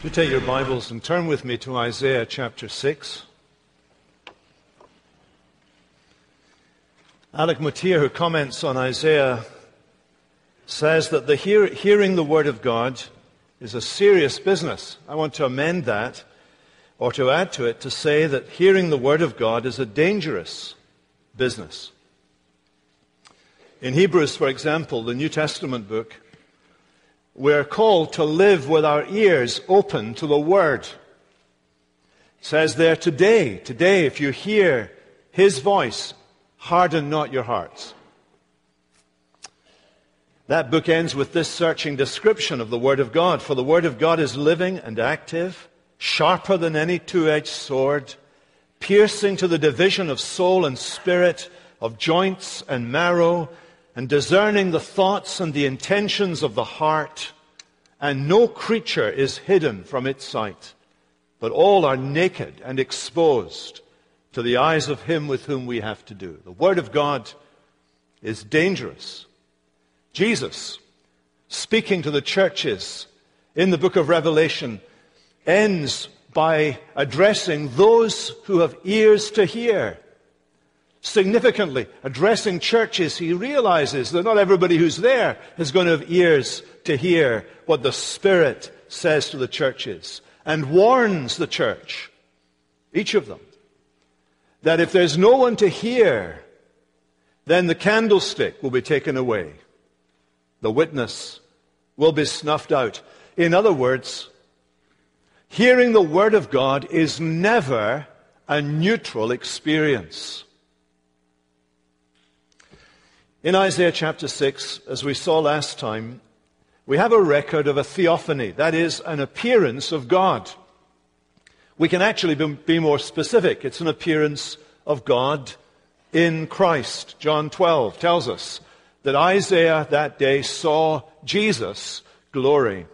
You take your Bibles and turn with me to Isaiah chapter 6. Alec Motyer, who comments on Isaiah, says that the hear, hearing the Word of God is a serious business. I want to amend that, or to add to it, to say that hearing the Word of God is a dangerous business. In Hebrews, for example, the New Testament book, we're called to live with our ears open to the Word. It says there, today, today, if you hear His voice, harden not your hearts. That book ends with this searching description of the Word of God. For the Word of God is living and active, sharper than any two edged sword, piercing to the division of soul and spirit, of joints and marrow and discerning the thoughts and the intentions of the heart, and no creature is hidden from its sight, but all are naked and exposed to the eyes of him with whom we have to do. The Word of God is dangerous. Jesus, speaking to the churches in the book of Revelation, ends by addressing those who have ears to hear significantly addressing churches, he realizes that not everybody who's there is going to have ears to hear what the Spirit says to the churches and warns the church, each of them, that if there's no one to hear, then the candlestick will be taken away. The witness will be snuffed out. In other words, hearing the Word of God is never a neutral experience. In Isaiah chapter 6, as we saw last time, we have a record of a theophany, that is, an appearance of God. We can actually be more specific. It's an appearance of God in Christ. John 12 tells us that Isaiah that day saw Jesus' glory.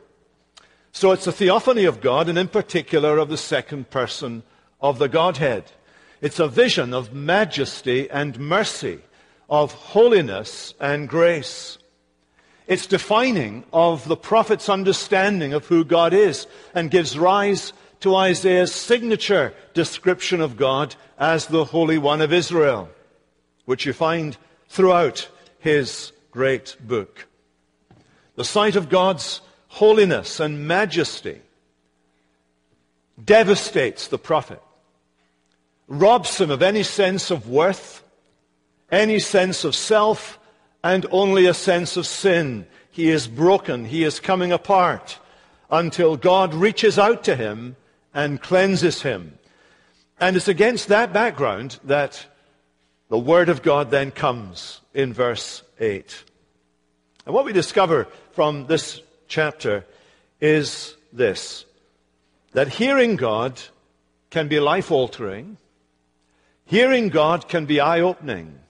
So it's a theophany of God, and in particular of the second person of the Godhead. It's a vision of majesty and mercy of holiness and grace. It's defining of the prophet's understanding of who God is and gives rise to Isaiah's signature description of God as the Holy One of Israel, which you find throughout his great book. The sight of God's holiness and majesty devastates the prophet, robs him of any sense of worth any sense of self and only a sense of sin. He is broken. He is coming apart until God reaches out to him and cleanses him. And it's against that background that the Word of God then comes in verse 8. And what we discover from this chapter is this that hearing God can be life altering, hearing God can be eye opening.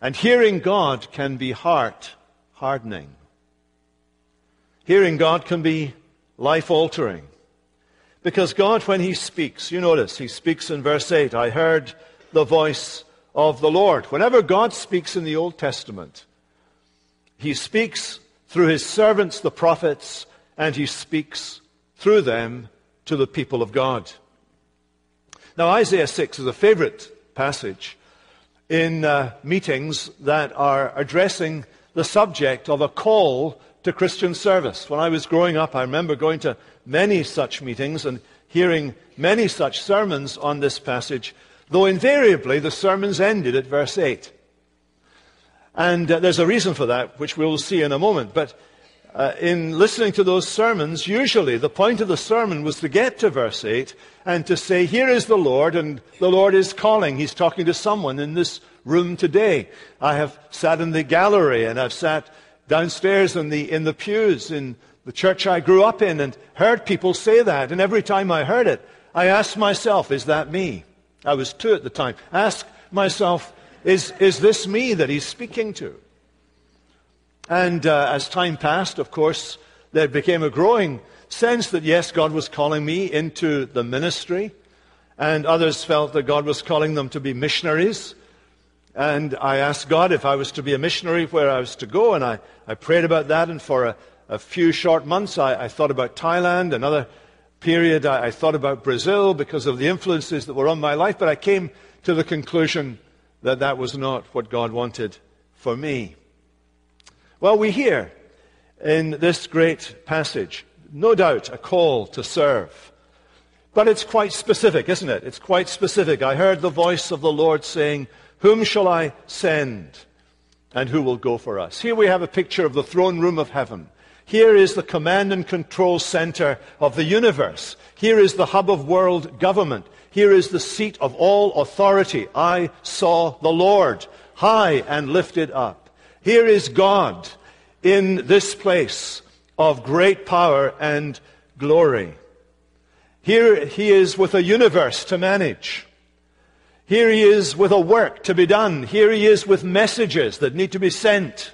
And hearing God can be heart hardening. Hearing God can be life altering. Because God, when He speaks, you notice, He speaks in verse 8, I heard the voice of the Lord. Whenever God speaks in the Old Testament, He speaks through His servants, the prophets, and He speaks through them to the people of God. Now, Isaiah 6 is a favorite passage in uh, meetings that are addressing the subject of a call to Christian service. When I was growing up, I remember going to many such meetings and hearing many such sermons on this passage, though invariably the sermons ended at verse 8. And uh, there's a reason for that, which we will see in a moment. But uh, in listening to those sermons, usually the point of the sermon was to get to verse 8 and to say, Here is the Lord, and the Lord is calling. He's talking to someone in this room today. I have sat in the gallery and I've sat downstairs in the, in the pews in the church I grew up in and heard people say that. And every time I heard it, I asked myself, Is that me? I was two at the time. Ask myself, Is, is this me that he's speaking to? And uh, as time passed, of course, there became a growing sense that, yes, God was calling me into the ministry. And others felt that God was calling them to be missionaries. And I asked God if I was to be a missionary, where I was to go. And I, I prayed about that. And for a, a few short months, I, I thought about Thailand. Another period, I, I thought about Brazil because of the influences that were on my life. But I came to the conclusion that that was not what God wanted for me. Well, we hear in this great passage, no doubt, a call to serve. But it's quite specific, isn't it? It's quite specific. I heard the voice of the Lord saying, Whom shall I send? And who will go for us? Here we have a picture of the throne room of heaven. Here is the command and control center of the universe. Here is the hub of world government. Here is the seat of all authority. I saw the Lord high and lifted up. Here is God in this place of great power and glory. Here he is with a universe to manage. Here he is with a work to be done. Here he is with messages that need to be sent.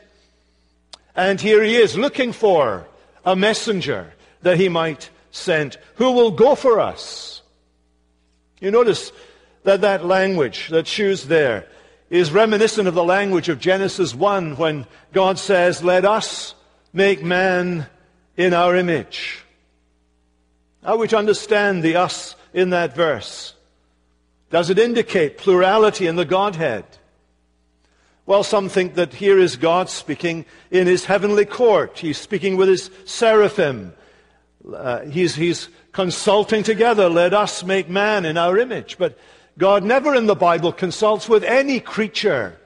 And here he is looking for a messenger that he might send. Who will go for us? You notice that that language that's used there is reminiscent of the language of Genesis 1 when God says, Let us make man in our image. How we to understand the us in that verse? Does it indicate plurality in the Godhead? Well, some think that here is God speaking in his heavenly court. He's speaking with his seraphim. Uh, he's, he's consulting together. Let us make man in our image. But God never in the Bible consults with any creature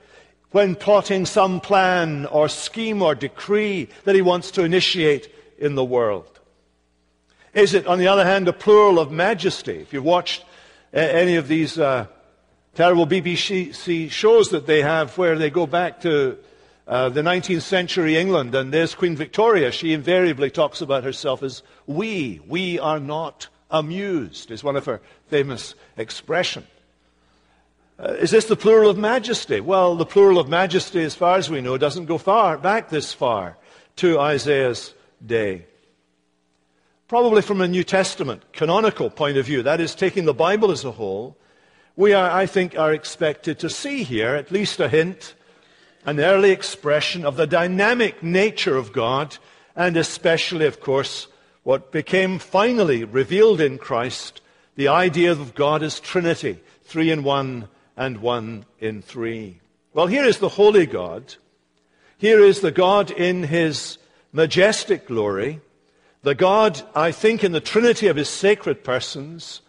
when plotting some plan or scheme or decree that he wants to initiate in the world. Is it, on the other hand, a plural of majesty? If you've watched any of these uh, terrible BBC shows that they have where they go back to uh, the 19th century England, and there's Queen Victoria. She invariably talks about herself as we. We are not amused, is one of her famous expressions. Uh, is this the plural of majesty? Well, the plural of majesty, as far as we know, doesn't go far back this far to Isaiah's day. Probably from a New Testament canonical point of view, that is, taking the Bible as a whole, we are, I think, are expected to see here at least a hint, an early expression of the dynamic nature of God, and especially, of course, what became finally revealed in Christ, the idea of God as Trinity, three in one and one in three. Well, here is the Holy God. Here is the God in his majestic glory. The God, I think, in the Trinity of his sacred persons,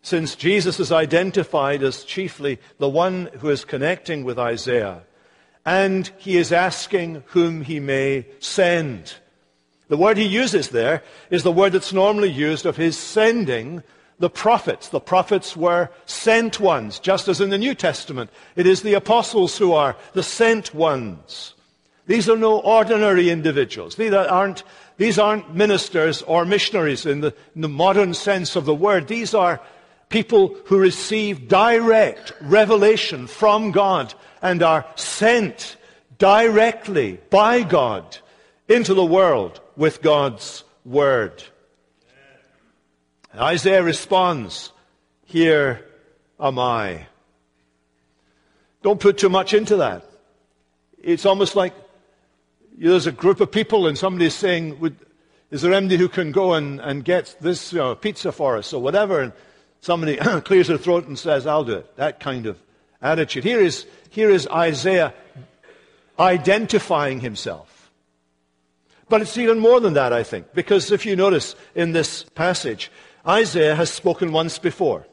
since Jesus is identified as chiefly the one who is connecting with Isaiah, and he is asking whom he may send. The word he uses there is the word that's normally used of his sending the prophets. The prophets were sent ones, just as in the New Testament. It is the apostles who are the sent ones. These are no ordinary individuals. These aren't these aren't ministers or missionaries in the, in the modern sense of the word. These are people who receive direct revelation from God and are sent directly by God into the world with God's word. Isaiah responds, Here am I. Don't put too much into that. It's almost like there's a group of people and somebody's saying, is there anybody who can go and, and get this you know, pizza for us or whatever? And somebody clears their throat and says, I'll do it. That kind of attitude. Here is, here is Isaiah identifying himself. But it's even more than that, I think, because if you notice in this passage, Isaiah has spoken once before.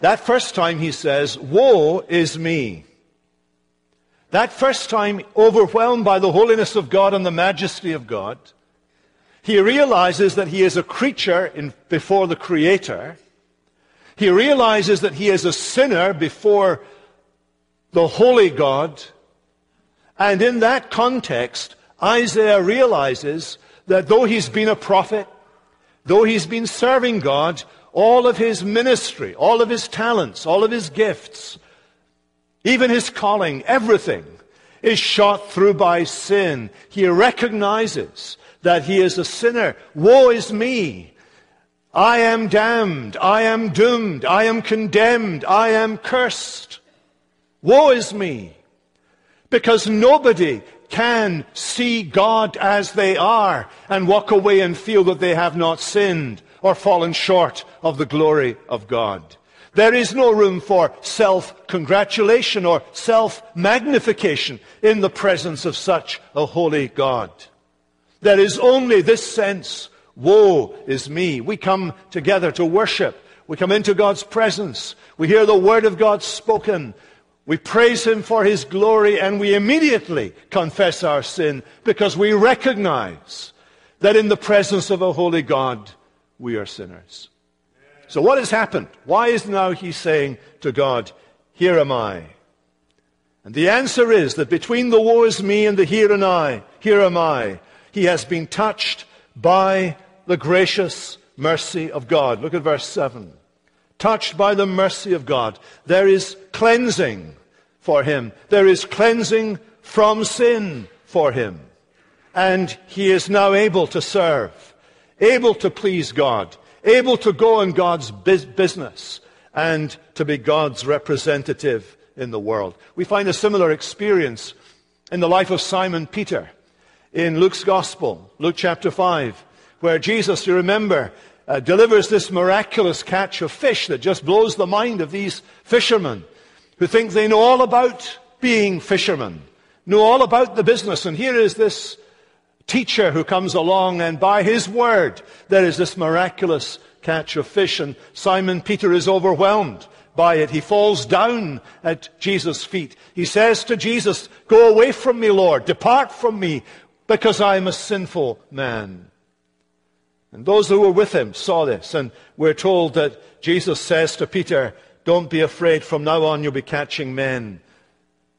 That first time he says, Woe is me. That first time, overwhelmed by the holiness of God and the majesty of God, he realizes that he is a creature in, before the Creator. He realizes that he is a sinner before the holy God. And in that context, Isaiah realizes that though he's been a prophet, though he's been serving God, all of his ministry, all of his talents, all of his gifts even his calling, everything is shot through by sin. He recognizes that he is a sinner. Woe is me. I am damned. I am doomed. I am condemned. I am cursed. Woe is me. Because nobody can see God as they are and walk away and feel that they have not sinned or fallen short of the glory of God. There is no room for self-congratulation or self-magnification in the presence of such a holy God. There is only this sense, woe is me. We come together to worship. We come into God's presence. We hear the word of God spoken. We praise Him for His glory and we immediately confess our sin because we recognize that in the presence of a holy God, we are sinners. So what has happened? Why is now he saying to God, Here am I? And the answer is that between the woe is me and the here and I, here am I, he has been touched by the gracious mercy of God. Look at verse 7. Touched by the mercy of God. There is cleansing for him. There is cleansing from sin for him. And he is now able to serve, able to please God, able to go in God's business and to be God's representative in the world. We find a similar experience in the life of Simon Peter in Luke's Gospel, Luke chapter 5, where Jesus, you remember, uh, delivers this miraculous catch of fish that just blows the mind of these fishermen who think they know all about being fishermen, know all about the business. And here is this teacher who comes along, and by his word, there is this miraculous catch of fish, and Simon Peter is overwhelmed by it. He falls down at Jesus' feet. He says to Jesus, Go away from me, Lord, depart from me, because I am a sinful man. And those who were with him saw this, and we're told that Jesus says to Peter, Don't be afraid, from now on you'll be catching men.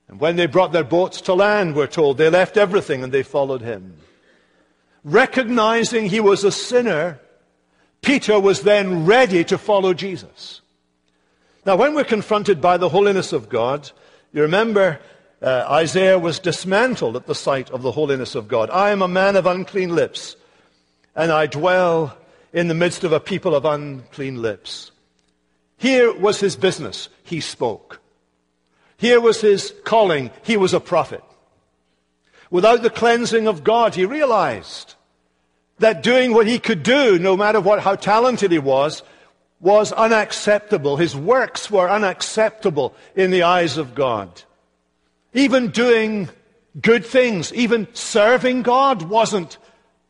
And when they brought their boats to land, we're told, they left everything and they followed him. Recognizing he was a sinner, Peter was then ready to follow Jesus. Now, when we're confronted by the holiness of God, you remember uh, Isaiah was dismantled at the sight of the holiness of God. I am a man of unclean lips, and I dwell in the midst of a people of unclean lips. Here was his business. He spoke. Here was his calling. He was a prophet. Without the cleansing of God, he realized that doing what he could do, no matter what, how talented he was, was unacceptable. His works were unacceptable in the eyes of God. Even doing good things, even serving God wasn't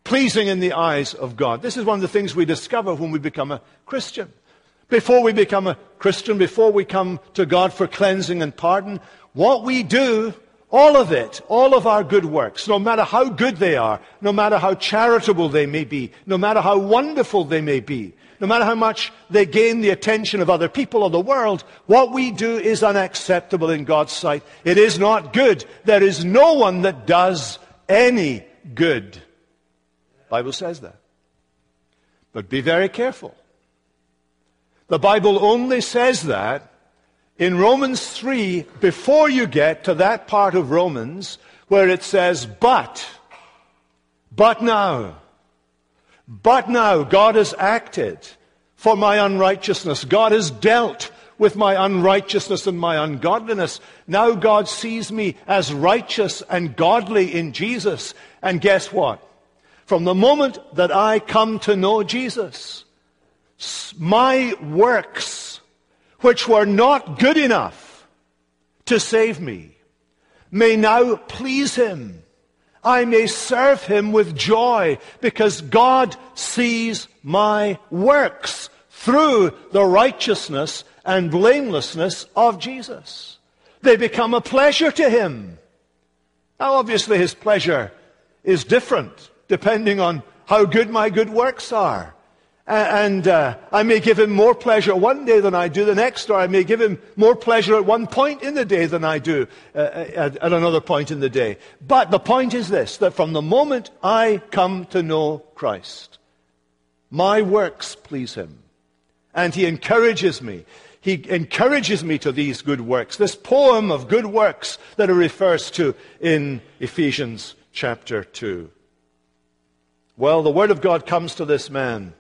pleasing in the eyes of God. This is one of the things we discover when we become a Christian. Before we become a Christian, before we come to God for cleansing and pardon, what we do all of it, all of our good works, no matter how good they are, no matter how charitable they may be, no matter how wonderful they may be, no matter how much they gain the attention of other people or the world, what we do is unacceptable in God's sight. It is not good. There is no one that does any good. Bible says that. But be very careful. The Bible only says that in Romans 3, before you get to that part of Romans where it says, but, but now, but now God has acted for my unrighteousness. God has dealt with my unrighteousness and my ungodliness. Now God sees me as righteous and godly in Jesus. And guess what? From the moment that I come to know Jesus, my works which were not good enough to save me, may now please him. I may serve him with joy because God sees my works through the righteousness and blamelessness of Jesus. They become a pleasure to him. Now, obviously, his pleasure is different depending on how good my good works are. And uh, I may give him more pleasure one day than I do the next, or I may give him more pleasure at one point in the day than I do uh, at, at another point in the day. But the point is this, that from the moment I come to know Christ, my works please him. And he encourages me. He encourages me to these good works. This poem of good works that he refers to in Ephesians chapter 2. Well, the word of God comes to this man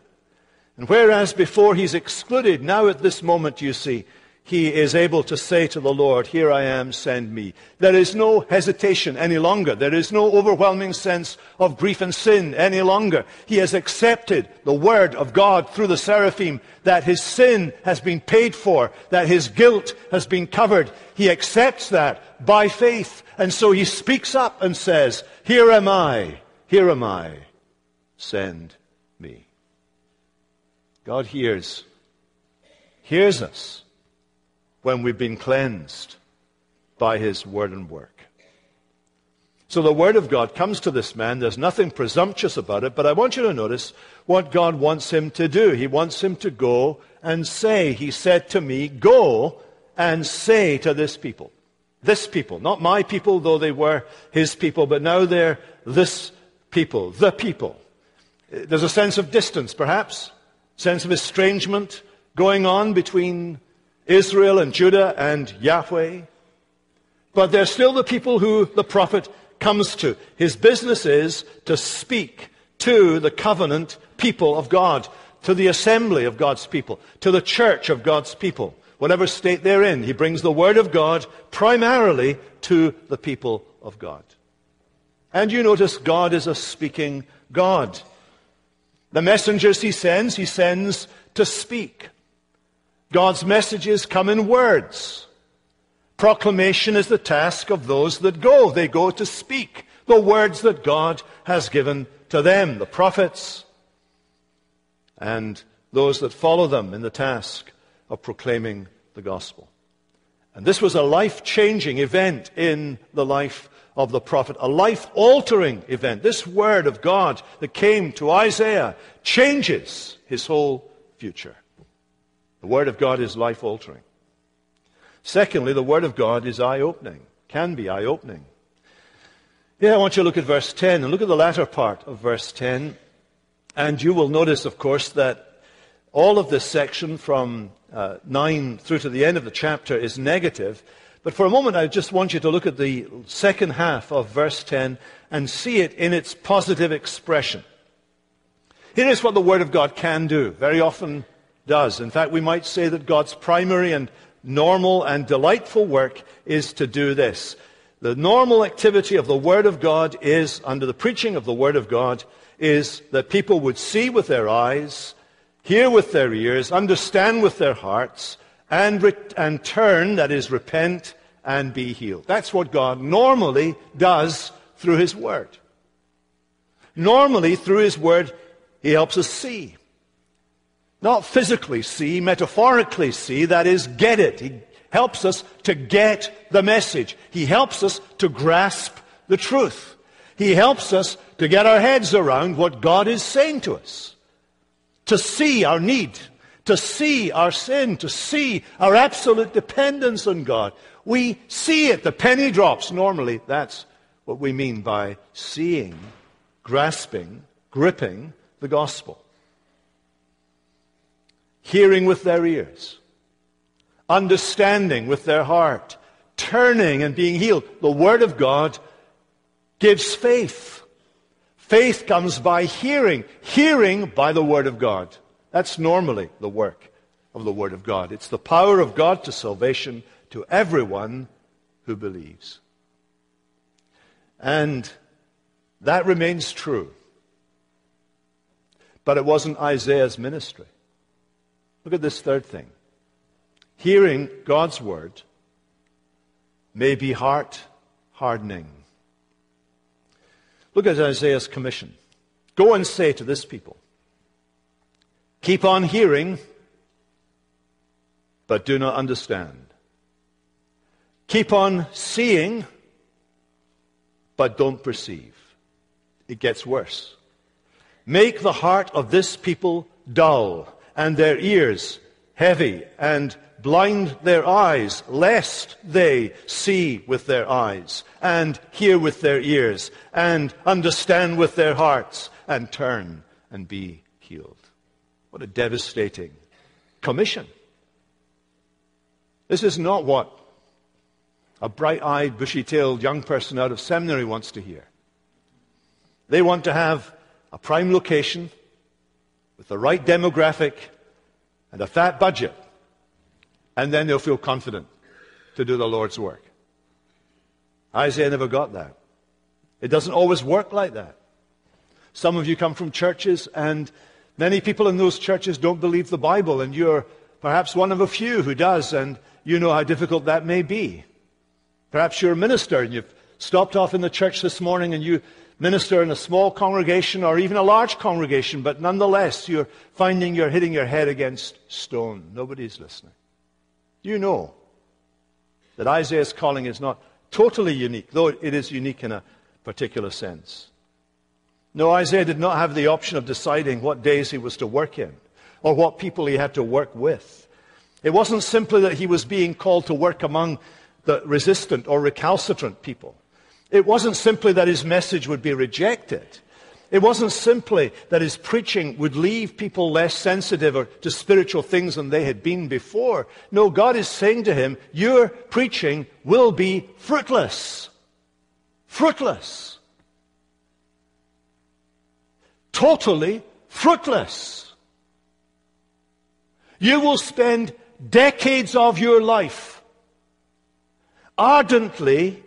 and whereas before he's excluded, now at this moment, you see, he is able to say to the Lord, Here I am, send me. There is no hesitation any longer. There is no overwhelming sense of grief and sin any longer. He has accepted the word of God through the seraphim that his sin has been paid for, that his guilt has been covered. He accepts that by faith. And so he speaks up and says, Here am I, here am I, send me. God hears, hears us when we've been cleansed by his word and work. So the word of God comes to this man. There's nothing presumptuous about it, but I want you to notice what God wants him to do. He wants him to go and say, He said to me, Go and say to this people. This people, not my people, though they were his people, but now they're this people, the people. There's a sense of distance, perhaps, sense of estrangement going on between Israel and Judah and Yahweh. But they're still the people who the prophet comes to. His business is to speak to the covenant people of God, to the assembly of God's people, to the church of God's people, whatever state they're in. He brings the word of God primarily to the people of God. And you notice God is a speaking God. The messengers he sends, he sends to speak. God's messages come in words. Proclamation is the task of those that go. They go to speak the words that God has given to them, the prophets, and those that follow them in the task of proclaiming the gospel. And this was a life changing event in the life of the prophet, a life altering event. This word of God that came to Isaiah changes his whole future. The Word of God is life altering. Secondly, the Word of God is eye opening, can be eye opening. Yeah, I want you to look at verse 10 and look at the latter part of verse 10. And you will notice, of course, that all of this section from uh, 9 through to the end of the chapter is negative. But for a moment, I just want you to look at the second half of verse 10 and see it in its positive expression. Here is what the Word of God can do. Very often, does. In fact, we might say that God's primary and normal and delightful work is to do this. The normal activity of the Word of God is, under the preaching of the Word of God, is that people would see with their eyes, hear with their ears, understand with their hearts, and, re- and turn, that is, repent and be healed. That's what God normally does through His Word. Normally, through His Word, He helps us see. Not physically see, metaphorically see, that is, get it. He helps us to get the message. He helps us to grasp the truth. He helps us to get our heads around what God is saying to us. To see our need, to see our sin, to see our absolute dependence on God. We see it. The penny drops. Normally, that's what we mean by seeing, grasping, gripping the gospel hearing with their ears, understanding with their heart, turning and being healed. The Word of God gives faith. Faith comes by hearing, hearing by the Word of God. That's normally the work of the Word of God. It's the power of God to salvation to everyone who believes. And that remains true. But it wasn't Isaiah's ministry. Look at this third thing. Hearing God's word may be heart hardening. Look at Isaiah's commission. Go and say to this people, keep on hearing, but do not understand. Keep on seeing, but don't perceive. It gets worse. Make the heart of this people dull and their ears heavy, and blind their eyes, lest they see with their eyes, and hear with their ears, and understand with their hearts, and turn and be healed. What a devastating commission. This is not what a bright eyed, bushy tailed young person out of seminary wants to hear. They want to have a prime location with the right demographic and a fat budget and then they'll feel confident to do the Lord's work. Isaiah never got that. It doesn't always work like that. Some of you come from churches, and many people in those churches don't believe the Bible, and you're perhaps one of a few who does, and you know how difficult that may be. Perhaps you're a minister, and you've stopped off in the church this morning, and you minister in a small congregation or even a large congregation, but nonetheless, you're finding you're hitting your head against stone. Nobody's listening. You know that Isaiah's calling is not totally unique, though it is unique in a particular sense. No, Isaiah did not have the option of deciding what days he was to work in or what people he had to work with. It wasn't simply that he was being called to work among the resistant or recalcitrant people. It wasn't simply that his message would be rejected. It wasn't simply that his preaching would leave people less sensitive to spiritual things than they had been before. No, God is saying to him, Your preaching will be fruitless. Fruitless. Totally fruitless. You will spend decades of your life ardently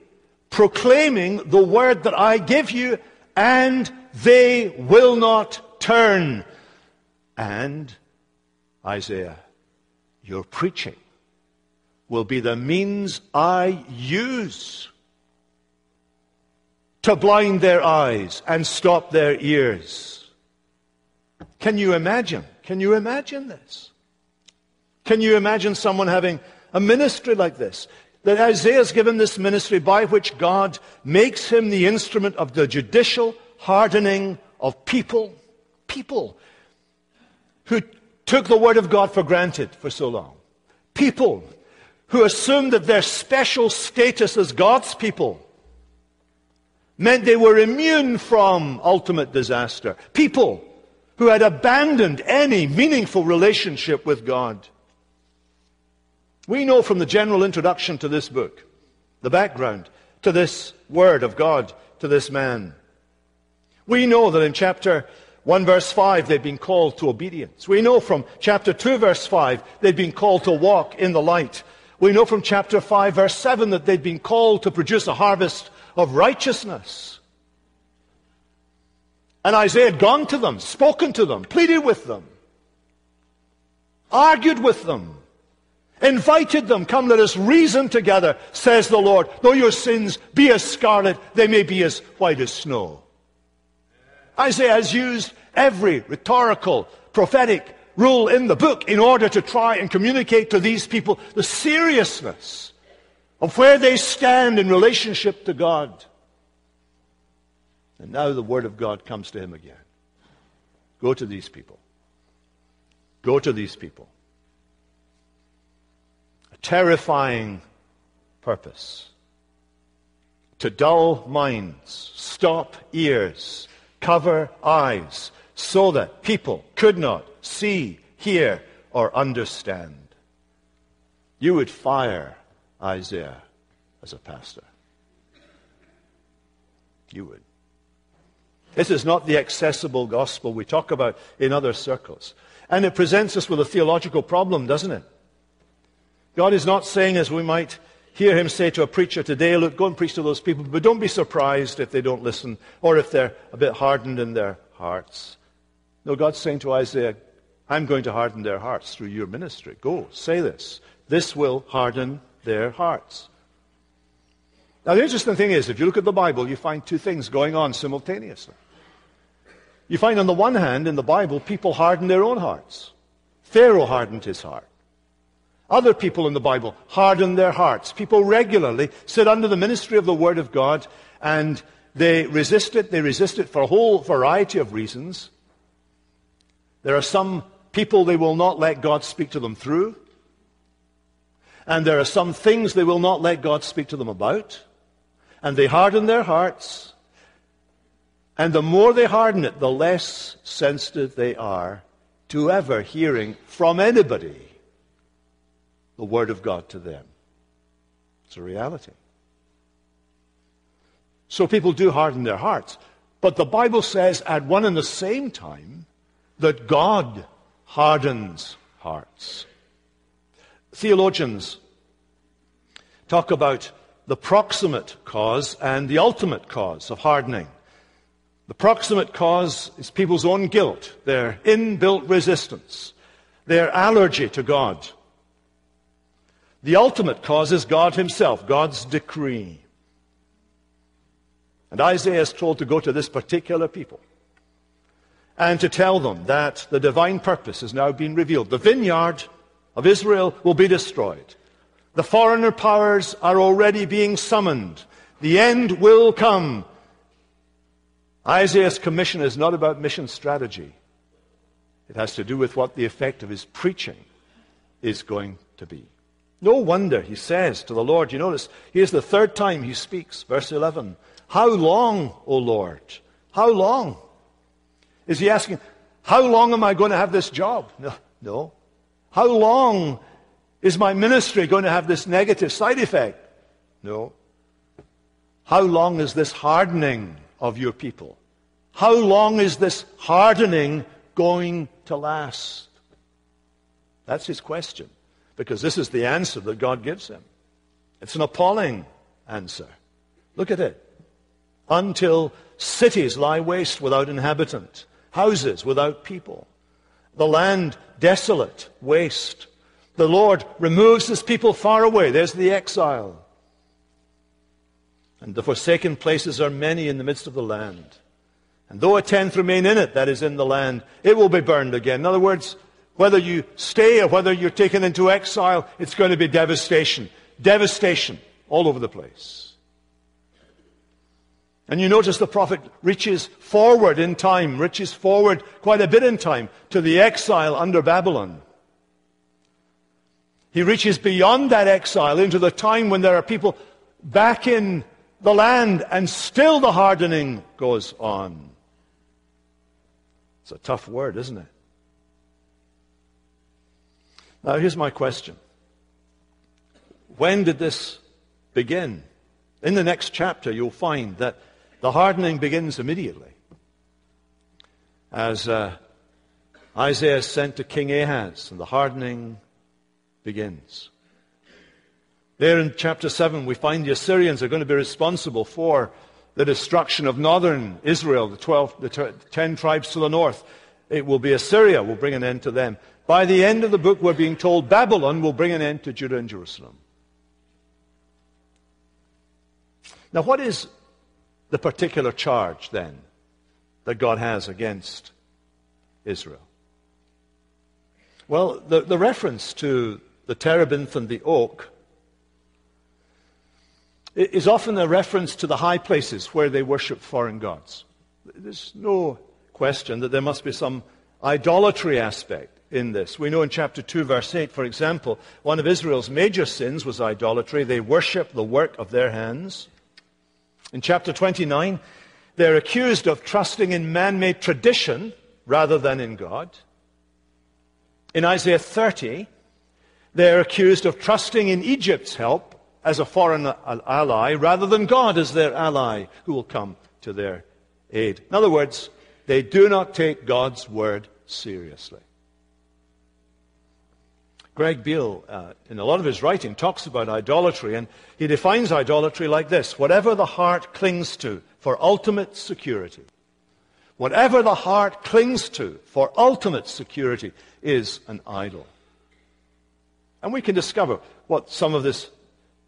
proclaiming the word that I give you, and they will not turn. And, Isaiah, your preaching will be the means I use to blind their eyes and stop their ears. Can you imagine? Can you imagine this? Can you imagine someone having a ministry like this? that Isaiah has given this ministry by which God makes him the instrument of the judicial hardening of people, people who took the word of God for granted for so long. People who assumed that their special status as God's people meant they were immune from ultimate disaster. People who had abandoned any meaningful relationship with God. We know from the general introduction to this book, the background to this word of God to this man. We know that in chapter 1 verse 5 they've been called to obedience. We know from chapter 2 verse 5 they've been called to walk in the light. We know from chapter 5 verse 7 that they've been called to produce a harvest of righteousness. And Isaiah had gone to them, spoken to them, pleaded with them, argued with them, invited them, Come, let us reason together, says the Lord. Though your sins be as scarlet, they may be as white as snow. Isaiah has used every rhetorical, prophetic rule in the book in order to try and communicate to these people the seriousness of where they stand in relationship to God. And now the Word of God comes to him again. Go to these people. Go to these people A terrifying purpose to dull minds, stop ears, cover eyes, so that people could not see, hear, or understand. You would fire Isaiah as a pastor. You would. This is not the accessible gospel we talk about in other circles. And it presents us with a theological problem, doesn't it? God is not saying, as we might hear him say to a preacher today, look, go and preach to those people, but don't be surprised if they don't listen or if they're a bit hardened in their hearts. No, God's saying to Isaiah, I'm going to harden their hearts through your ministry. Go, say this. This will harden their hearts. Now, the interesting thing is, if you look at the Bible, you find two things going on simultaneously. You find, on the one hand, in the Bible, people harden their own hearts. Pharaoh hardened his heart. Other people in the Bible harden their hearts. People regularly sit under the ministry of the Word of God and they resist it. They resist it for a whole variety of reasons. There are some people they will not let God speak to them through. And there are some things they will not let God speak to them about. And they harden their hearts. And the more they harden it, the less sensitive they are to ever hearing from anybody the Word of God to them. It's a reality. So people do harden their hearts. But the Bible says at one and the same time that God hardens hearts. Theologians talk about the proximate cause and the ultimate cause of hardening. The proximate cause is people's own guilt, their inbuilt resistance, their allergy to God. The ultimate cause is God Himself, God's decree. And Isaiah is told to go to this particular people and to tell them that the divine purpose has now been revealed. The vineyard of Israel will be destroyed. The foreigner powers are already being summoned. The end will come. Isaiah's commission is not about mission strategy. It has to do with what the effect of his preaching is going to be. No wonder he says to the Lord, you notice, here's the third time he speaks, verse 11. How long, O Lord? How long? Is he asking, how long am I going to have this job? No, no. How long is my ministry going to have this negative side effect? No. How long is this hardening of your people? How long is this hardening going to last? That's his question, because this is the answer that God gives him. It's an appalling answer. Look at it. Until cities lie waste without inhabitant, houses without people, the land desolate, waste, the Lord removes his people far away. There's the exile. And the forsaken places are many in the midst of the land. And though a tenth remain in it, that is in the land, it will be burned again. In other words, whether you stay or whether you're taken into exile, it's going to be devastation. Devastation all over the place. And you notice the prophet reaches forward in time, reaches forward quite a bit in time to the exile under Babylon. He reaches beyond that exile into the time when there are people back in the land and still the hardening goes on. It's a tough word, isn't it? Now, here's my question When did this begin? In the next chapter, you'll find that the hardening begins immediately. As uh, Isaiah is sent to King Ahaz, and the hardening begins. There in chapter 7, we find the Assyrians are going to be responsible for the destruction of northern Israel, the, 12, the 10 tribes to the north. It will be Assyria will bring an end to them. By the end of the book, we're being told Babylon will bring an end to Judah and Jerusalem. Now, what is the particular charge then that God has against Israel? Well, the, the reference to the terebinth and the oak, is often a reference to the high places where they worship foreign gods. There's no question that there must be some idolatry aspect in this. We know in chapter 2, verse 8, for example, one of Israel's major sins was idolatry. They worship the work of their hands. In chapter 29, they're accused of trusting in man made tradition rather than in God. In Isaiah 30, they're accused of trusting in Egypt's help as a foreign ally rather than God as their ally who will come to their aid. In other words, they do not take God's word seriously. Greg Beale, uh, in a lot of his writing, talks about idolatry, and he defines idolatry like this whatever the heart clings to for ultimate security. Whatever the heart clings to for ultimate security is an idol. And we can discover what some of this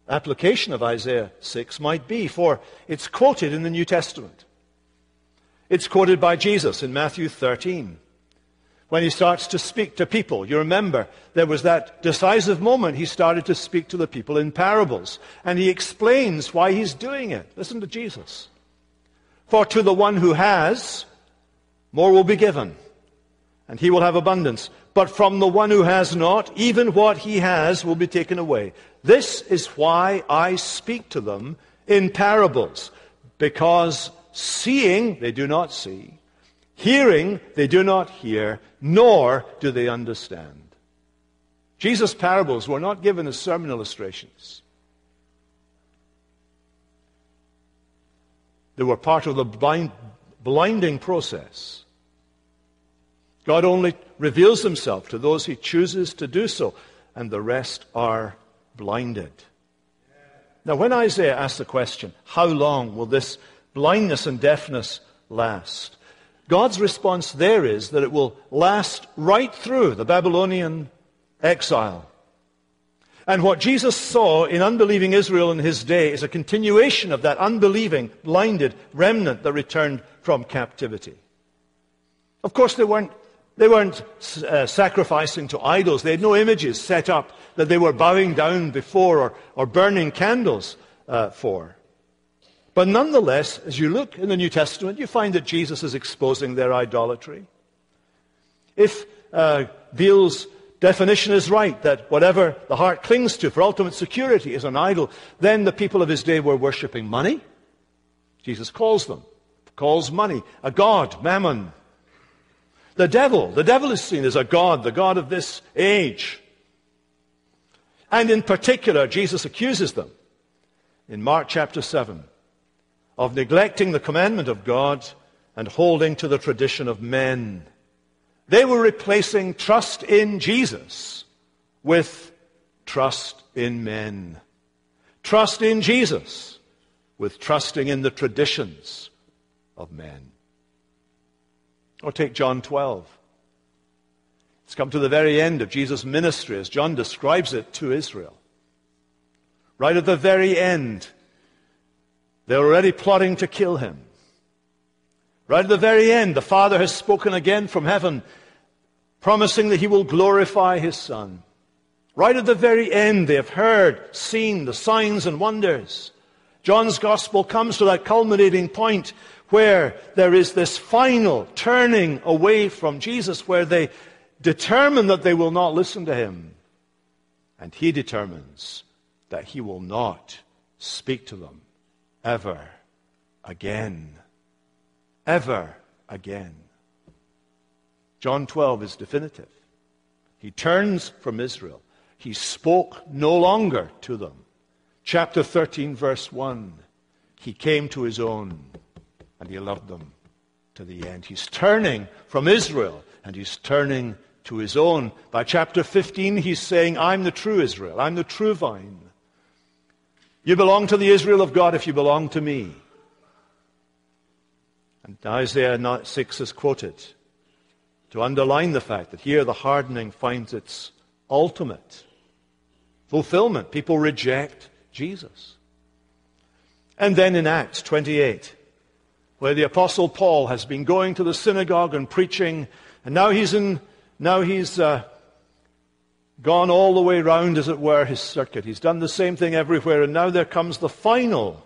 application of Isaiah 6 might be, for it's quoted in the New Testament. It's quoted by Jesus in Matthew 13 when he starts to speak to people. You remember, there was that decisive moment he started to speak to the people in parables. And he explains why he's doing it. Listen to Jesus. For to the one who has, more will be given, and he will have abundance. But from the one who has not, even what he has will be taken away. This is why I speak to them in parables, because seeing they do not see, hearing they do not hear, nor do they understand. Jesus' parables were not given as sermon illustrations. They were part of the blind, blinding process God only reveals himself to those he chooses to do so. and the rest are blinded. Now, when Isaiah asks the question, how long will this blindness and deafness last? God's response there is that it will last right through the Babylonian exile. And what Jesus saw in unbelieving Israel in his day is a continuation of that unbelieving, blinded remnant that returned from captivity. Of course, they weren't, they weren't uh, sacrificing to idols. They had no images set up that they were bowing down before or, or burning candles uh, for. But nonetheless, as you look in the New Testament, you find that Jesus is exposing their idolatry. If uh, Beale's definition is right, that whatever the heart clings to for ultimate security is an idol, then the people of his day were worshipping money. Jesus calls them, calls money a god, mammon. The devil, the devil is seen as a god, the god of this age. And in particular, Jesus accuses them in Mark chapter 7 of neglecting the commandment of God and holding to the tradition of men. They were replacing trust in Jesus with trust in men. Trust in Jesus with trusting in the traditions of men. Or take John 12. It's come to the very end of Jesus' ministry as John describes it to Israel. Right at the very end, they're already plotting to kill him. Right at the very end, the Father has spoken again from heaven, promising that he will glorify his Son. Right at the very end, they have heard, seen the signs and wonders. John's Gospel comes to that culminating point where there is this final turning away from Jesus, where they determine that they will not listen to him. And he determines that he will not speak to them ever again. Ever again. John 12 is definitive. He turns from Israel. He spoke no longer to them. Chapter 13, verse 1. He came to his own, and he loved them to the end. He's turning from Israel, and he's turning to his own. By chapter 15, he's saying, I'm the true Israel. I'm the true vine. You belong to the Israel of God if you belong to me. And Isaiah 6 is quoted to underline the fact that here the hardening finds its ultimate fulfillment. People reject Jesus. And then in Acts 28, where the Apostle Paul has been going to the synagogue and preaching, and now he's, in, now he's uh, gone all the way round, as it were, his circuit. He's done the same thing everywhere, and now there comes the final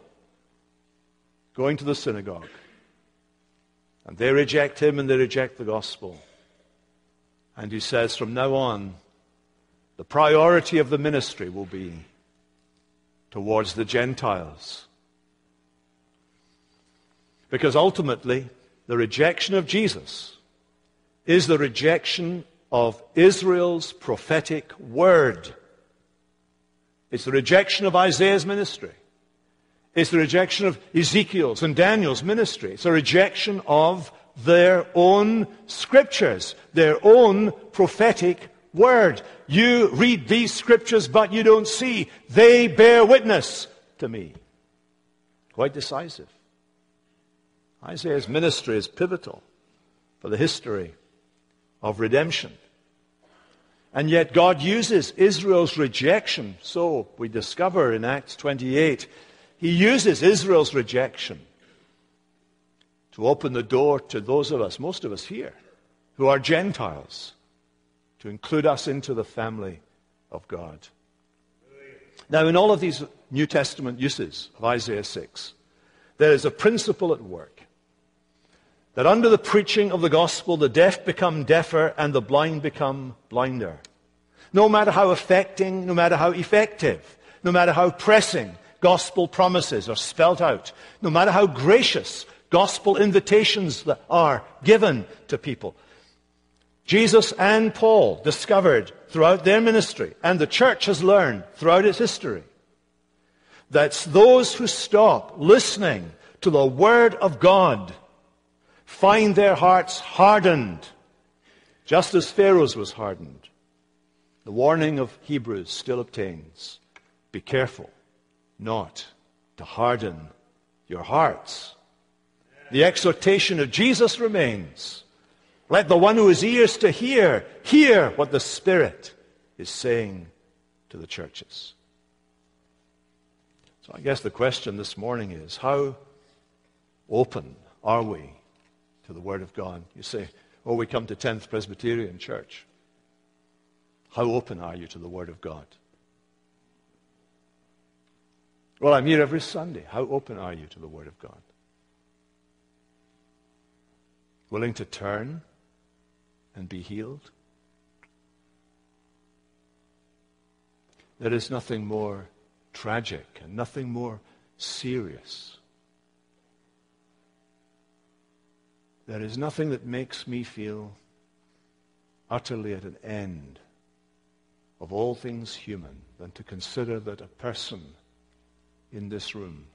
going to the synagogue. And they reject him and they reject the gospel. And he says, from now on, the priority of the ministry will be towards the Gentiles. Because ultimately, the rejection of Jesus is the rejection of Israel's prophetic word. It's the rejection of Isaiah's ministry. It's the rejection of Ezekiel's and Daniel's ministry. It's a rejection of their own scriptures, their own prophetic word. You read these scriptures, but you don't see. They bear witness to me. Quite decisive. Isaiah's ministry is pivotal for the history of redemption. And yet God uses Israel's rejection. So we discover in Acts 28, He uses Israel's rejection to open the door to those of us, most of us here, who are Gentiles, to include us into the family of God. Now, in all of these New Testament uses of Isaiah 6, there is a principle at work that under the preaching of the gospel, the deaf become deafer and the blind become blinder. No matter how affecting, no matter how effective, no matter how pressing gospel promises are spelt out, no matter how gracious gospel invitations are given to people. Jesus and Paul discovered throughout their ministry, and the church has learned throughout its history, that those who stop listening to the Word of God find their hearts hardened, just as Pharaoh's was hardened. The warning of Hebrews still obtains. Be careful not to harden your hearts. The exhortation of Jesus remains. Let the one who has ears to hear, hear what the Spirit is saying to the churches. So I guess the question this morning is how open are we to the Word of God? You say, oh, we come to 10th Presbyterian Church. How open are you to the Word of God? Well, I'm here every Sunday. How open are you to the Word of God? Willing to turn and be healed? There is nothing more tragic and nothing more serious. There is nothing that makes me feel utterly at an end of all things human than to consider that a person in this room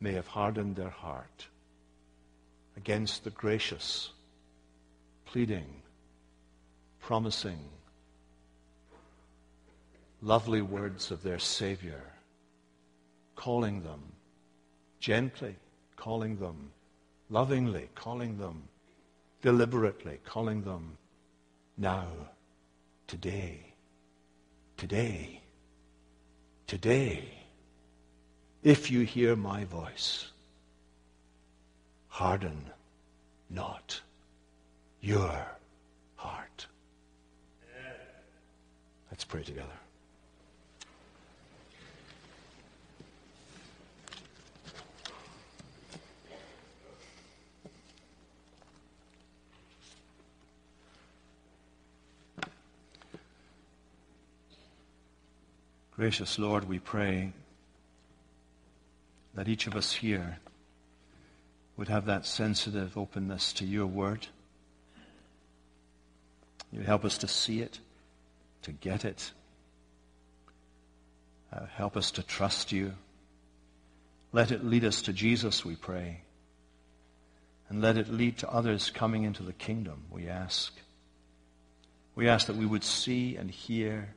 may have hardened their heart against the gracious, pleading, promising, lovely words of their Savior, calling them gently, calling them lovingly, calling them deliberately, calling them now, today, today, today, if you hear my voice, harden not your heart. Let's pray together. Gracious Lord, we pray that each of us here would have that sensitive openness to your word. You help us to see it, to get it. Uh, help us to trust you. Let it lead us to Jesus, we pray. And let it lead to others coming into the kingdom, we ask. We ask that we would see and hear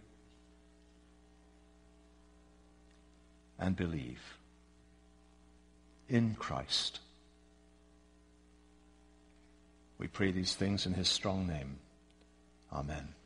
and believe in Christ. We pray these things in his strong name. Amen.